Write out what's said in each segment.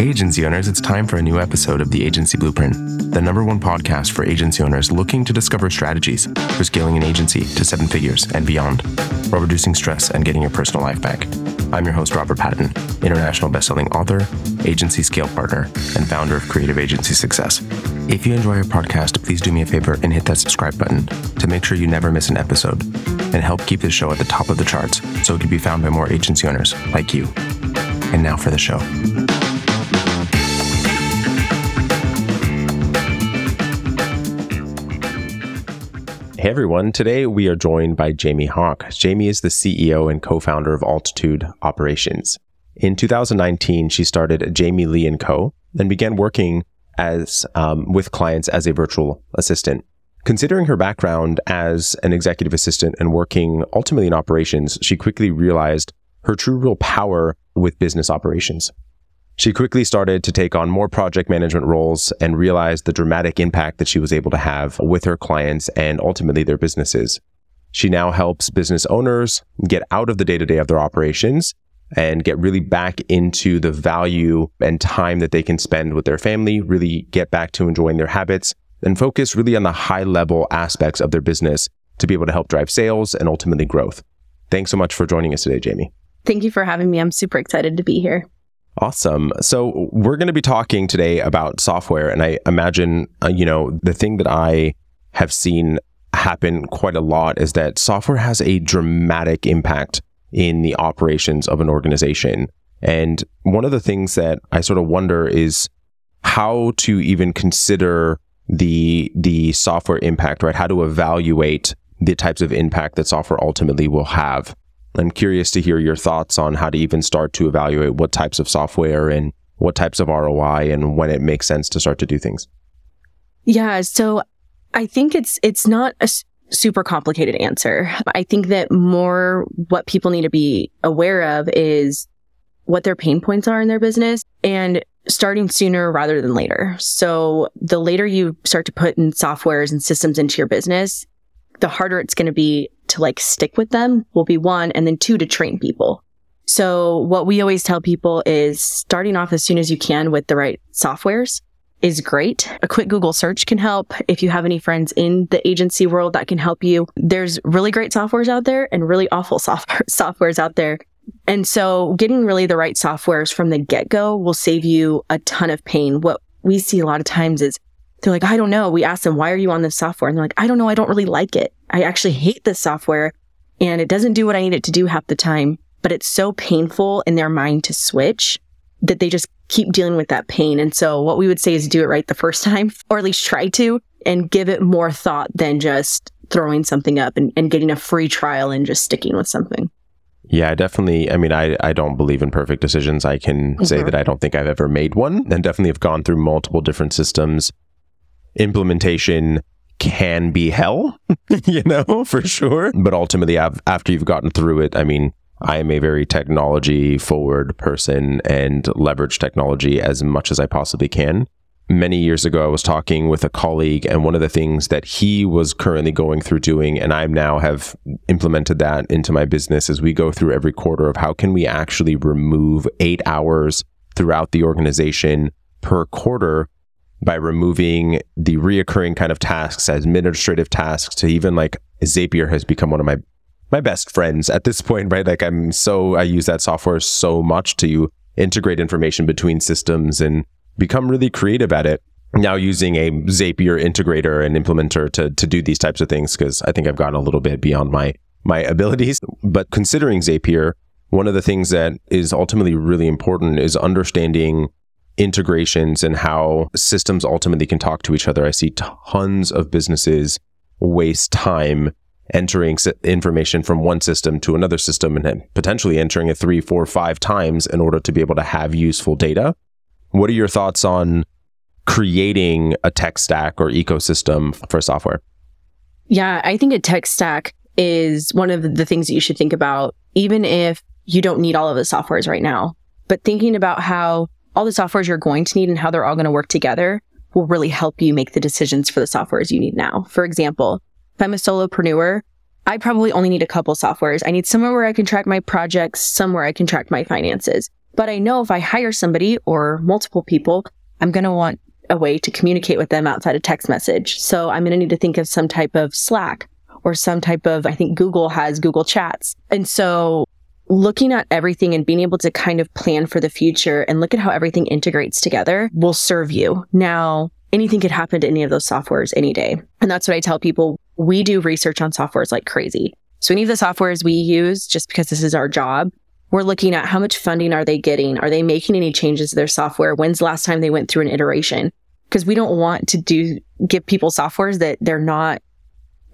Hey, agency owners, it's time for a new episode of the Agency Blueprint, the number one podcast for agency owners looking to discover strategies for scaling an agency to seven figures and beyond, while reducing stress and getting your personal life back. I'm your host, Robert Patin, international bestselling author, agency scale partner, and founder of Creative Agency Success. If you enjoy our podcast, please do me a favor and hit that subscribe button to make sure you never miss an episode and help keep this show at the top of the charts so it can be found by more agency owners like you. And now for the show. Hey everyone, today we are joined by Jamie Hawk. Jamie is the CEO and co founder of Altitude Operations. In 2019, she started Jamie Lee & Co. and began working as um, with clients as a virtual assistant. Considering her background as an executive assistant and working ultimately in operations, she quickly realized her true real power with business operations. She quickly started to take on more project management roles and realized the dramatic impact that she was able to have with her clients and ultimately their businesses. She now helps business owners get out of the day to day of their operations and get really back into the value and time that they can spend with their family, really get back to enjoying their habits and focus really on the high level aspects of their business to be able to help drive sales and ultimately growth. Thanks so much for joining us today, Jamie. Thank you for having me. I'm super excited to be here. Awesome. So we're going to be talking today about software, and I imagine uh, you know the thing that I have seen happen quite a lot is that software has a dramatic impact in the operations of an organization. And one of the things that I sort of wonder is how to even consider the the software impact, right? How to evaluate the types of impact that software ultimately will have. I'm curious to hear your thoughts on how to even start to evaluate what types of software and what types of ROI and when it makes sense to start to do things. Yeah, so I think it's it's not a super complicated answer. I think that more what people need to be aware of is what their pain points are in their business and starting sooner rather than later. So the later you start to put in softwares and systems into your business, the harder it's going to be to like stick with them will be one, and then two, to train people. So what we always tell people is starting off as soon as you can with the right softwares is great. A quick Google search can help. If you have any friends in the agency world that can help you, there's really great softwares out there and really awful software softwares out there. And so getting really the right softwares from the get go will save you a ton of pain. What we see a lot of times is they're like, I don't know. We ask them, why are you on this software? And they're like, I don't know. I don't really like it. I actually hate this software and it doesn't do what I need it to do half the time, but it's so painful in their mind to switch that they just keep dealing with that pain. And so what we would say is do it right the first time, or at least try to, and give it more thought than just throwing something up and, and getting a free trial and just sticking with something. Yeah, I definitely. I mean, I, I don't believe in perfect decisions. I can mm-hmm. say that I don't think I've ever made one and definitely have gone through multiple different systems implementation can be hell, you know, for sure. But ultimately, after you've gotten through it, I mean, I am a very technology forward person and leverage technology as much as I possibly can. Many years ago, I was talking with a colleague, and one of the things that he was currently going through doing, and I now have implemented that into my business, is we go through every quarter of how can we actually remove eight hours throughout the organization per quarter by removing the reoccurring kind of tasks as administrative tasks to even like Zapier has become one of my my best friends at this point, right? Like I'm so I use that software so much to integrate information between systems and become really creative at it. Now using a Zapier integrator and implementer to to do these types of things because I think I've gotten a little bit beyond my my abilities. But considering Zapier, one of the things that is ultimately really important is understanding integrations and how systems ultimately can talk to each other. I see tons of businesses waste time entering information from one system to another system and potentially entering it three, four, five times in order to be able to have useful data. What are your thoughts on creating a tech stack or ecosystem for software? Yeah, I think a tech stack is one of the things that you should think about, even if you don't need all of the softwares right now. But thinking about how all the softwares you're going to need and how they're all going to work together will really help you make the decisions for the softwares you need now. For example, if I'm a solopreneur, I probably only need a couple softwares. I need somewhere where I can track my projects, somewhere I can track my finances. But I know if I hire somebody or multiple people, I'm going to want a way to communicate with them outside of text message. So I'm going to need to think of some type of Slack or some type of, I think Google has Google Chats. And so looking at everything and being able to kind of plan for the future and look at how everything integrates together will serve you. Now, anything could happen to any of those softwares any day. And that's what I tell people. We do research on softwares like crazy. So any of the softwares we use, just because this is our job, we're looking at how much funding are they getting? Are they making any changes to their software? When's the last time they went through an iteration? Because we don't want to do give people softwares that they're not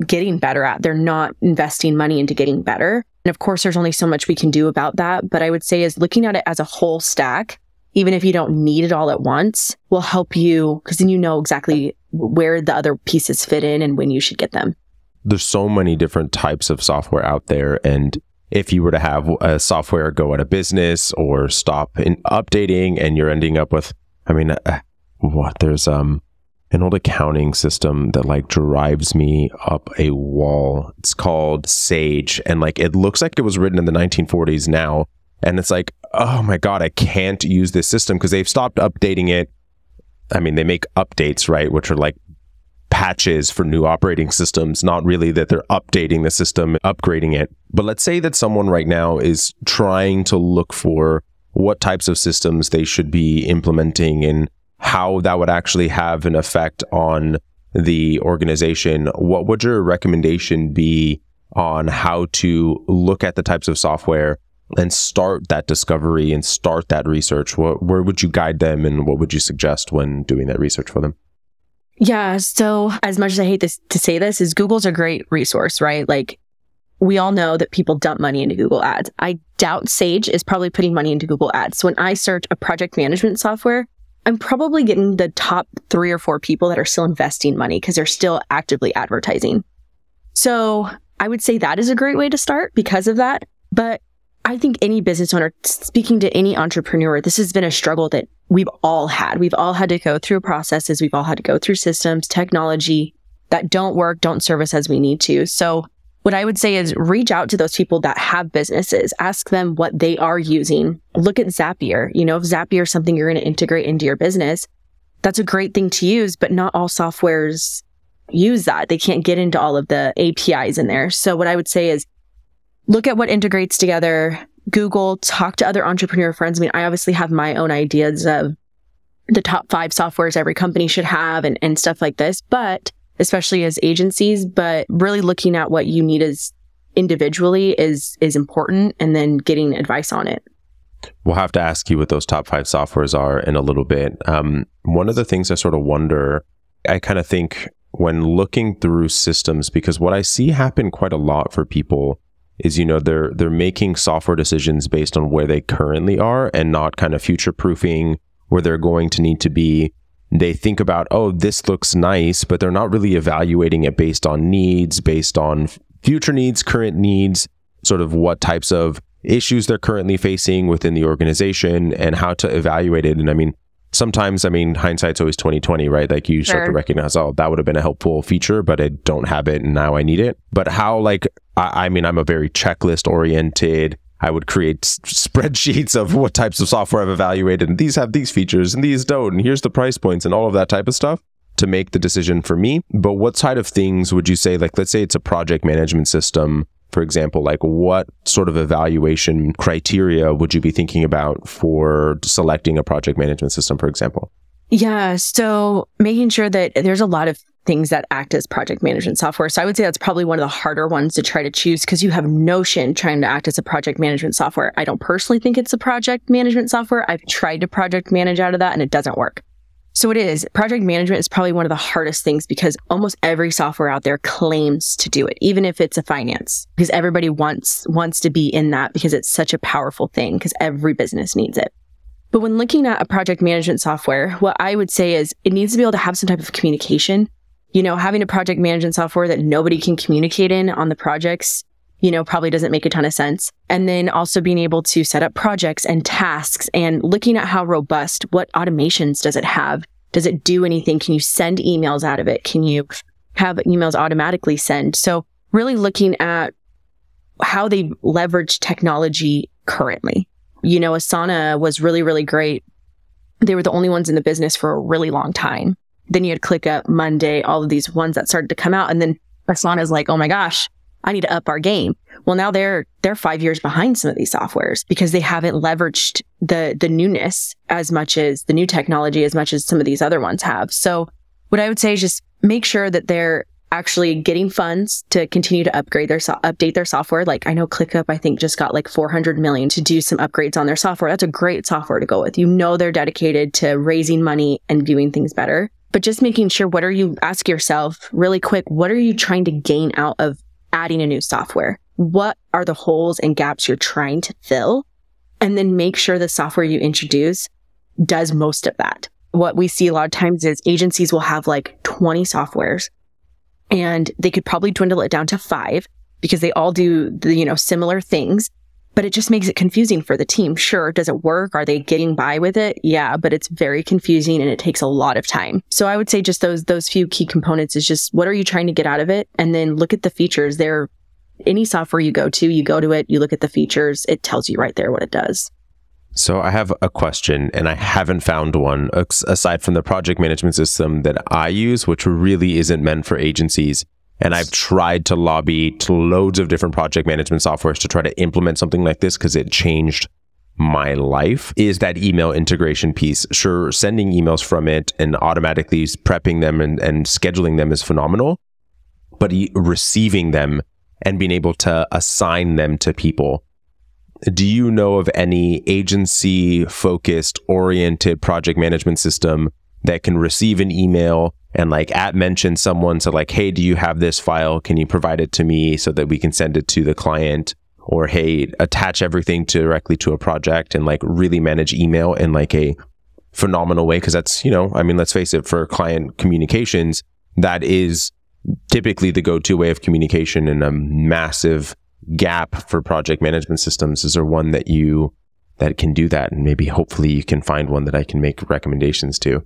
getting better at. They're not investing money into getting better. And of course, there's only so much we can do about that. But I would say is looking at it as a whole stack, even if you don't need it all at once, will help you because then you know exactly where the other pieces fit in and when you should get them. There's so many different types of software out there. And if you were to have a software go out of business or stop in updating and you're ending up with, I mean, uh, what there's, um, an old accounting system that like drives me up a wall. It's called Sage. And like it looks like it was written in the 1940s now. And it's like, oh my God, I can't use this system because they've stopped updating it. I mean, they make updates, right? Which are like patches for new operating systems, not really that they're updating the system, upgrading it. But let's say that someone right now is trying to look for what types of systems they should be implementing and how that would actually have an effect on the organization, what would your recommendation be on how to look at the types of software and start that discovery and start that research? What, where would you guide them and what would you suggest when doing that research for them? Yeah. So as much as I hate this to say this is Google's a great resource, right? Like we all know that people dump money into Google ads. I doubt Sage is probably putting money into Google ads. So when I search a project management software, I'm probably getting the top three or four people that are still investing money because they're still actively advertising. So I would say that is a great way to start because of that. But I think any business owner, speaking to any entrepreneur, this has been a struggle that we've all had. We've all had to go through processes. We've all had to go through systems, technology that don't work, don't serve us as we need to. So what I would say is reach out to those people that have businesses, ask them what they are using. Look at Zapier. You know, if Zapier is something you're going to integrate into your business, that's a great thing to use, but not all softwares use that. They can't get into all of the APIs in there. So what I would say is look at what integrates together. Google, talk to other entrepreneur friends. I mean, I obviously have my own ideas of the top five softwares every company should have and, and stuff like this, but especially as agencies, but really looking at what you need as individually is is important and then getting advice on it. We'll have to ask you what those top five softwares are in a little bit. Um, one of the things I sort of wonder, I kind of think when looking through systems, because what I see happen quite a lot for people is, you know, they're they're making software decisions based on where they currently are and not kind of future proofing where they're going to need to be they think about, oh, this looks nice, but they're not really evaluating it based on needs, based on future needs, current needs, sort of what types of issues they're currently facing within the organization and how to evaluate it. And I mean, sometimes, I mean, hindsight's always 2020, right? Like you start sure. to recognize, oh, that would have been a helpful feature, but I don't have it and now I need it. But how, like, I, I mean, I'm a very checklist oriented, I would create spreadsheets of what types of software I've evaluated, and these have these features, and these don't, and here's the price points, and all of that type of stuff to make the decision for me. But what side of things would you say, like, let's say it's a project management system, for example, like what sort of evaluation criteria would you be thinking about for selecting a project management system, for example? Yeah. So making sure that there's a lot of things that act as project management software. So I would say that's probably one of the harder ones to try to choose because you have Notion trying to act as a project management software. I don't personally think it's a project management software. I've tried to project manage out of that and it doesn't work. So it is. Project management is probably one of the hardest things because almost every software out there claims to do it, even if it's a finance, because everybody wants, wants to be in that because it's such a powerful thing because every business needs it. But when looking at a project management software, what I would say is it needs to be able to have some type of communication you know, having a project management software that nobody can communicate in on the projects, you know, probably doesn't make a ton of sense. And then also being able to set up projects and tasks and looking at how robust, what automations does it have? Does it do anything? Can you send emails out of it? Can you have emails automatically send? So really looking at how they leverage technology currently you know, Asana was really, really great. They were the only ones in the business for a really long time. Then you had ClickUp, Monday, all of these ones that started to come out. And then Asana is like, oh my gosh, I need to up our game. Well, now they're, they're five years behind some of these softwares because they haven't leveraged the, the newness as much as the new technology as much as some of these other ones have. So what I would say is just make sure that they're actually getting funds to continue to upgrade their so- update their software. Like I know ClickUp, I think just got like 400 million to do some upgrades on their software. That's a great software to go with. You know, they're dedicated to raising money and doing things better, but just making sure what are you ask yourself really quick, what are you trying to gain out of adding a new software? What are the holes and gaps you're trying to fill? And then make sure the software you introduce does most of that. What we see a lot of times is agencies will have like 20 softwares and they could probably dwindle it down to five because they all do the, you know, similar things, but it just makes it confusing for the team. Sure. Does it work? Are they getting by with it? Yeah, but it's very confusing and it takes a lot of time. So I would say just those, those few key components is just what are you trying to get out of it? And then look at the features. There, any software you go to, you go to it, you look at the features, it tells you right there what it does. So I have a question, and I haven't found one aside from the project management system that I use, which really isn't meant for agencies. And I've tried to lobby to loads of different project management softwares to try to implement something like this because it changed my life is that email integration piece. Sure, sending emails from it and automatically prepping them and, and scheduling them is phenomenal, but receiving them and being able to assign them to people do you know of any agency focused oriented project management system that can receive an email and like at mention someone so like hey do you have this file can you provide it to me so that we can send it to the client or hey attach everything directly to a project and like really manage email in like a phenomenal way because that's you know i mean let's face it for client communications that is typically the go-to way of communication and a massive gap for project management systems? Is there one that you that can do that? And maybe hopefully you can find one that I can make recommendations to.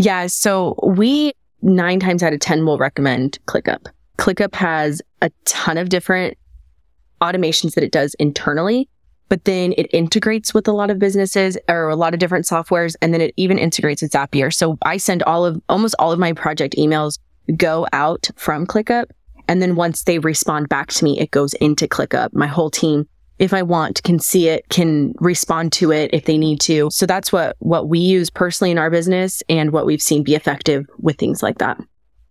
Yeah. So we nine times out of 10 will recommend ClickUp. ClickUp has a ton of different automations that it does internally, but then it integrates with a lot of businesses or a lot of different softwares. And then it even integrates with Zapier. So I send all of almost all of my project emails go out from ClickUp and then once they respond back to me, it goes into ClickUp. My whole team, if I want, can see it, can respond to it if they need to. So that's what, what we use personally in our business and what we've seen be effective with things like that.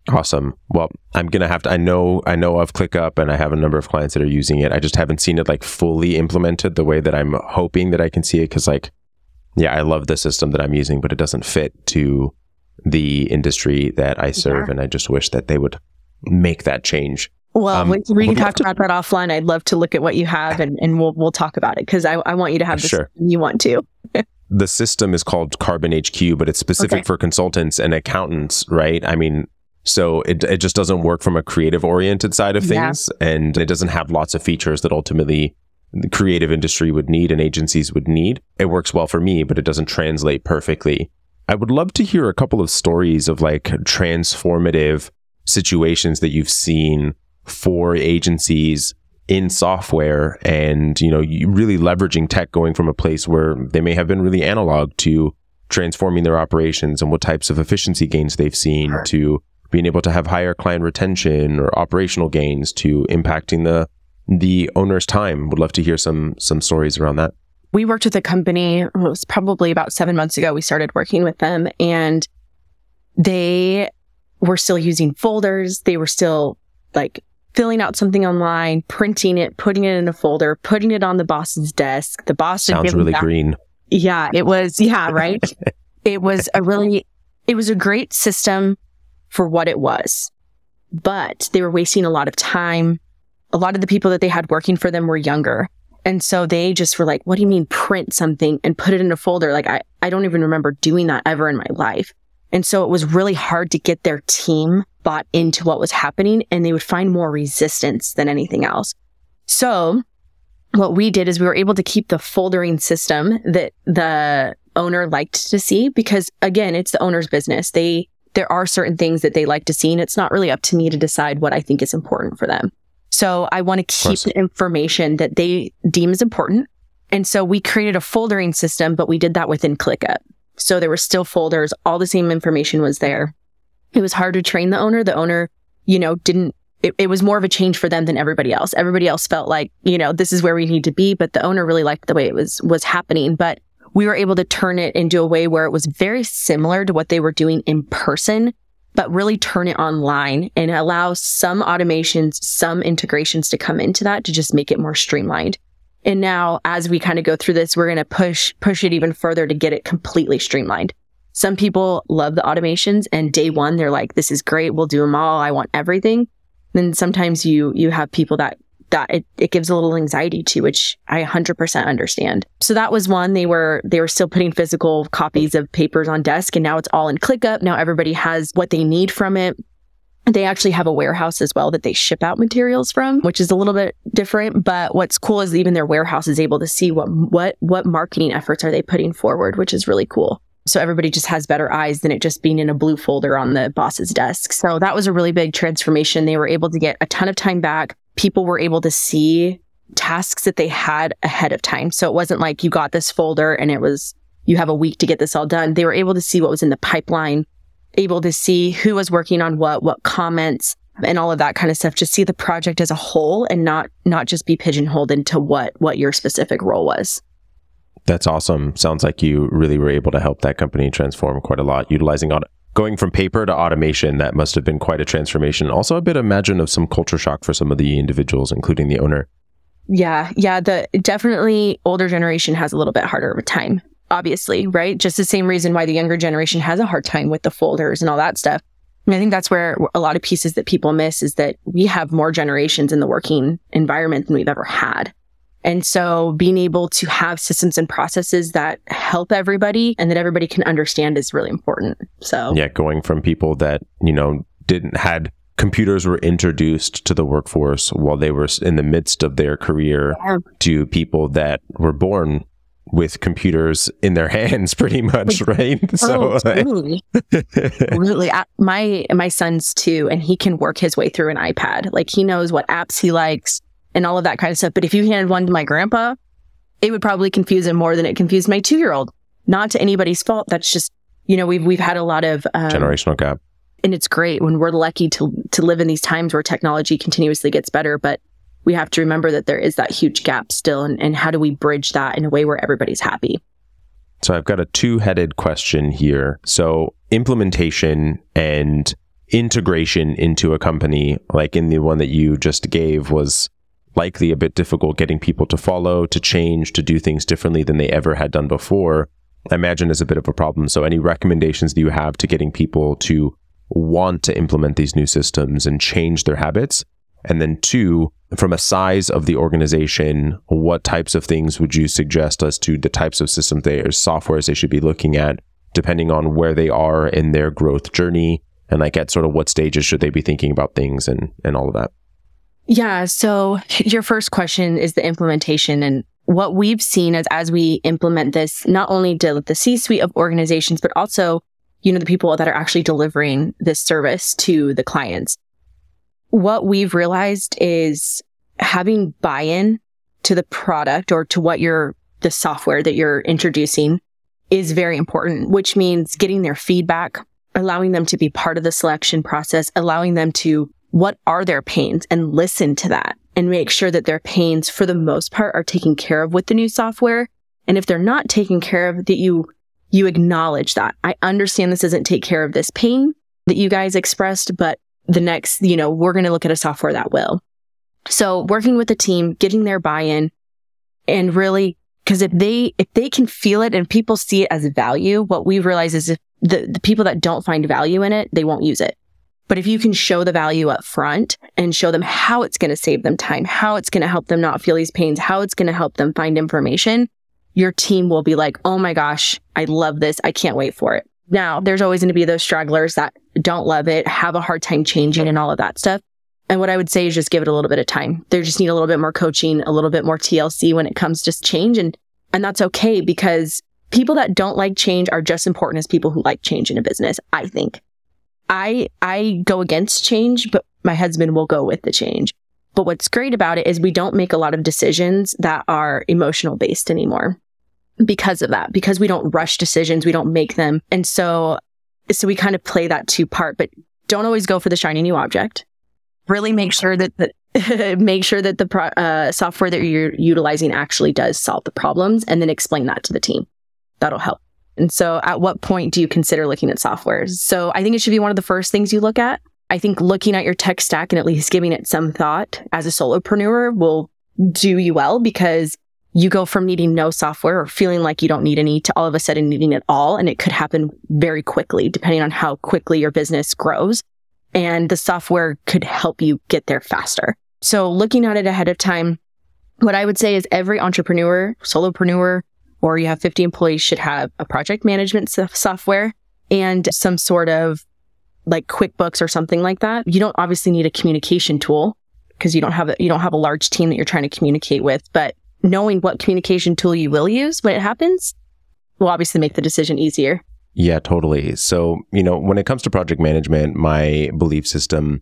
Awesome. Well, I'm gonna have to. I know. I know of ClickUp, and I have a number of clients that are using it. I just haven't seen it like fully implemented the way that I'm hoping that I can see it. Because, like, yeah, I love the system that I'm using, but it doesn't fit to the industry that I serve, yeah. and I just wish that they would make that change. Well, um, we, we can talk to- about that offline. I'd love to look at what you have and, and we'll we'll talk about it because I, I want you to have the sure. you want to. the system is called Karbon HQ, but it's specific okay. for consultants and accountants, right? I mean, so it it just doesn't work from a creative oriented side of things, yeah. and it doesn't have lots of features that ultimately the creative industry would need and agencies would need. It works well for me, but it doesn't translate perfectly. I would love to hear a couple of stories of like transformative situations that you've seen for agencies in software and you know really leveraging tech going from a place where they may have been really analog to transforming their operations and what types of efficiency gains they've seen sure. to being able to have higher client retention or operational gains to impacting the the owner's time would love to hear some some stories around that we worked with a company it was probably about 7 months ago we started working with them and they were still using folders. They were still like filling out something online, printing it, putting it in a folder, putting it on the boss's desk. The boss sounds really back. green. Yeah, it was. Yeah, right. it was a really, it was a great system for what it was, but they were wasting a lot of time. A lot of the people that they had working for them were younger. And so they just were like, what do you mean print something and put it in a folder? Like, I, I don't even remember doing that ever in my life. And so it was really hard to get their team bought into what was happening and they would find more resistance than anything else. So what we did is we were able to keep the foldering system that the owner liked to see because again, it's the owner's business. They, there are certain things that they like to see and it's not really up to me to decide what I think is important for them. So I want to keep the information that they deem as important And so we created a foldering system, but we did that within ClickUp. So there were still folders. All the same information was there. It was hard to train the owner. The owner, you know, didn't, it, it was more of a change for them than everybody else. Everybody else felt like, you know, this is where we need to be, but the owner really liked the way it was, was happening. But we were able to turn it into a way where it was very similar to what they were doing in person, but really turn it online and allow some automations, some integrations to come into that to just make it more streamlined. And now as we kind of go through this, we're going to push, push it even further to get it completely streamlined. Some people love the automations and day one, they're like, this is great. We'll do them all. I want everything. Then sometimes you, you have people that that it, it gives a little anxiety to, which I 100% understand. So that was one. They were, they were still putting physical copies of papers on desk and now it's all in ClickUp. Now everybody has what they need from it. They actually have a warehouse as well that they ship out materials from, which is a little bit different. But what's cool is even their warehouse is able to see what, what, what marketing efforts are they putting forward, which is really cool. So everybody just has better eyes than it just being in a blue folder on the boss's desk. So that was a really big transformation. They were able to get a ton of time back people were able to see tasks that they had ahead of time. So it wasn't like you got this folder and it was, you have a week to get this all done. They were able to see what was in the pipeline, able to see who was working on what, what comments and all of that kind of stuff. Just see the project as a whole and not, not just be pigeonholed into what, what your specific role was. That's awesome. Sounds like you really were able to help that company transform quite a lot utilizing auto- going from paper to automation, that must have been quite a transformation. Also, a bit imagine of some culture shock for some of the individuals, including the owner. Yeah, yeah. The definitely older generation has a little bit harder of a time, obviously, right? Just the same reason why the younger generation has a hard time with the folders and all that stuff. And I think that's where a lot of pieces that people miss is that we have more generations in the working environment than we've ever had. And so being able to have systems and processes that help everybody and that everybody can understand is really important. So yeah, going from people that, you know, didn't had computers were introduced to the workforce while they were in the midst of their career yeah. to people that were born with computers in their hands pretty much right oh, so totally. Absolutely. my my son's too and he can work his way through an ipad like he knows what apps he likes and all of that kind of stuff. But if you handed one to my grandpa, it would probably confuse him more than it confused my two year old. Not to anybody's fault. That's just, you know, we've, we've had a lot of um, generational gap. And it's great when we're lucky to, to live in these times where technology continuously gets better. But we have to remember that there is that huge gap still. And, and how do we bridge that in a way where everybody's happy? So I've got a two headed question here. So implementation and integration into a company, like in the one that you just gave, was likely a bit difficult getting people to follow, to change, to do things differently than they ever had done before, I imagine is a bit of a problem. So, any recommendations that you have to getting people to want to implement these new systems and change their habits? And then, two, from a size of the organization, what types of things would you suggest as to the types of systems they or softwares they should be looking at, depending on where they are in their growth journey, and like at sort of what stages should they be thinking about things and and all of that? Yeah. So your first question is the implementation and what we've seen as, as we implement this, not only to the C-suite of organizations, but also, you know, the people that are actually delivering this service to the clients. What we've realized is having buy-in to the product or to what you're, the software that you're introducing is very important, which means getting their feedback, allowing them to be part of the selection process, allowing them to what are their pains and listen to that and make sure that their pains for the most part are taken care of with the new software. And if they're not taken care of, that you, you acknowledge that. I understand this doesn't take care of this pain that you guys expressed, but the next, you know, we're going to look at a software that will. So working with the team, getting their buy-in and really, because if they, if they can feel it and people see it as value, what we realize is if the, the people that don't find value in it, they won't use it. But if you can show the value up front and show them how it's going to save them time, how it's going to help them not feel these pains, how it's going to help them find information, your team will be like, Oh my gosh, I love this. I can't wait for it. Now there's always going to be those stragglers that don't love it, have a hard time changing and all of that stuff. And what I would say is just give it a little bit of time. They just need a little bit more coaching, a little bit more TLC when it comes to change. And, and that's okay because people that don't like change are just important as people who like change in a business, I think. I I go against change, but my husband will go with the change. But what's great about it is we don't make a lot of decisions that are emotional based anymore because of that, because we don't rush decisions, we don't make them. And so, so we kind of play that two part, but don't always go for the shiny new object. Really make sure that the, make sure that the pro, uh, software that you're utilizing actually does solve the problems and then explain that to the team. That'll help. And so at what point do you consider looking at software? So I think it should be one of the first things you look at. I think looking at your tech stack and at least giving it some thought as a solopreneur will do you well because you go from needing no software or feeling like you don't need any to all of a sudden needing it all. And it could happen very quickly, depending on how quickly your business grows. And the software could help you get there faster. So looking at it ahead of time, what I would say is every entrepreneur, solopreneur, or you have 50 employees should have a project management software and some sort of like QuickBooks or something like that. You don't obviously need a communication tool because you don't have a, you don't have a large team that you're trying to communicate with, but knowing what communication tool you will use when it happens will obviously make the decision easier. Yeah, totally. So, you know, when it comes to project management, my belief system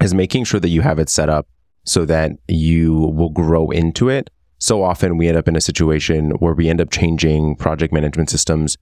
is making sure that you have it set up so that you will grow into it. So often we end up in a situation where we end up changing project management systems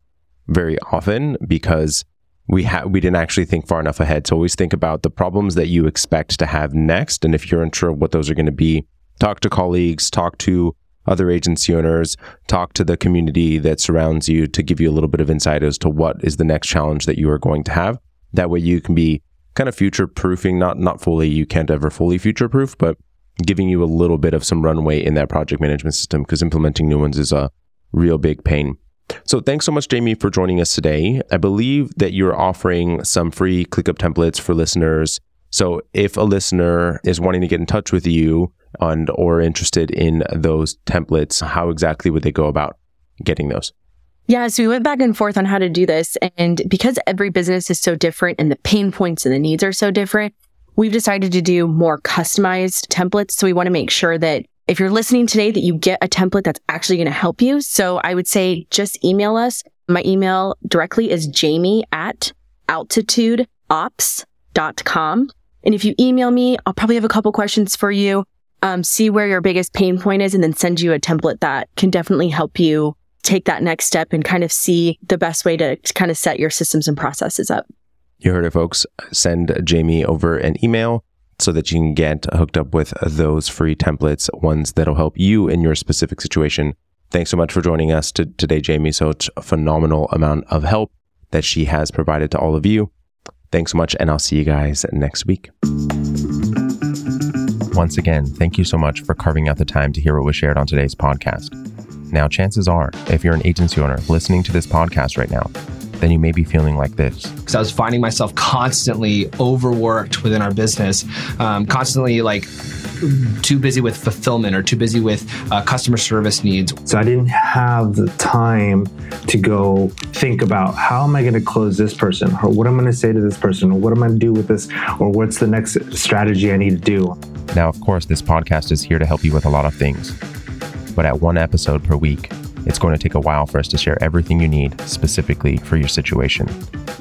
very often because we ha- we didn't actually think far enough ahead. So always think about the problems that you expect to have next, and if you're unsure of what those are going to be, talk to colleagues, talk to other agency owners, talk to the community that surrounds you to give you a little bit of insight as to what is the next challenge that you are going to have. That way you can be kind of future proofing, not not fully, you can't ever fully future proof, but giving you a little bit of some runway in that project management system because implementing new ones is a real big pain. So thanks so much, Jamie, for joining us today. I believe that you're offering some free ClickUp templates for listeners. So if a listener is wanting to get in touch with you and or interested in those templates, how exactly would they go about getting those? Yeah, so we went back and forth on how to do this. And because every business is so different and the pain points and the needs are so different, we've decided to do more customized templates. So we want to make sure that if you're listening today, that you get a template that's actually going to help you. So I would say just email us. My email directly is jamie at altitudeops.com. And if you email me, I'll probably have a couple questions for you, um, see where your biggest pain point is, and then send you a template that can definitely help you take that next step and kind of see the best way to, to kind of set your systems and processes up. You heard it, folks. Send Jamie over an email so that you can get hooked up with those free templates, ones that'll help you in your specific situation. Thanks so much for joining us to, today, Jamie. So it's a phenomenal amount of help that she has provided to all of you. Thanks so much, and I'll see you guys next week. Once again, thank you so much for carving out the time to hear what was shared on today's podcast. Now, chances are, if you're an agency owner listening to this podcast right now, then you may be feeling like this. Because I was finding myself constantly overworked within our business, um, constantly like too busy with fulfillment or too busy with uh, customer service needs. So I didn't have the time to go think about how am I going to close this person or what am I going to say to this person or what am I going to do with this or what's the next strategy I need to do. Now, of course, this podcast is here to help you with a lot of things. But at one episode per week, it's going to take a while for us to share everything you need specifically for your situation.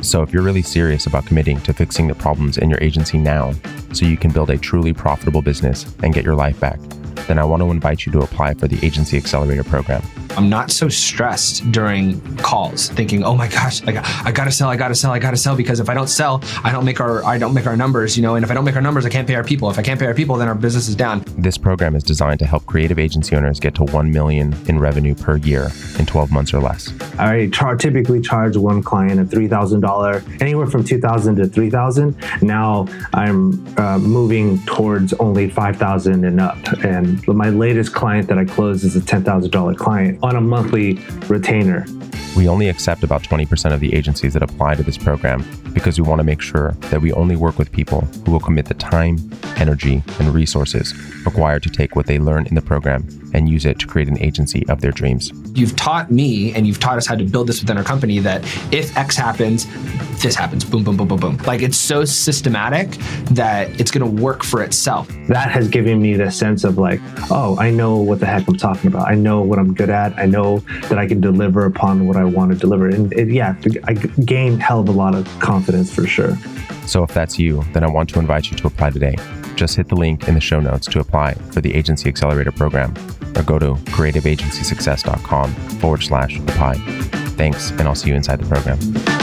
So, if you're really serious about committing to fixing the problems in your agency now so you can build a truly profitable business and get your life back, then I want to invite you to apply for the Agency Accelerator program. I'm not so stressed during calls, thinking, "Oh my gosh, I, got, I gotta sell, I gotta sell, I gotta sell." Because if I don't sell, I don't make our I don't make our numbers, you know. And if I don't make our numbers, I can't pay our people. If I can't pay our people, then our business is down. This program is designed to help creative agency owners get to one million in revenue per year in 12 months or less. I char- typically charge one client a three thousand dollar, anywhere from two thousand to three thousand. Now I'm uh, moving towards only five thousand and up, and my latest client that I closed is a ten thousand dollar client on a monthly retainer. We only accept about 20% of the agencies that apply to this program because we want to make sure that we only work with people who will commit the time, energy, and resources required to take what they learn in the program and use it to create an agency of their dreams. You've taught me and you've taught us how to build this within our company that if X happens, this happens. Boom, boom, boom, boom, boom. Like it's so systematic that it's going to work for itself. That has given me the sense of like, oh, I know what the heck I'm talking about. I know what I'm good at. I know that I can deliver upon what I want to deliver. And it, yeah, I gained hell of a lot of confidence for sure. So if that's you, then I want to invite you to apply today. Just hit the link in the show notes to apply for the Agency Accelerator program or go to creativeagencysuccess.com forward slash apply. Thanks, and I'll see you inside the program.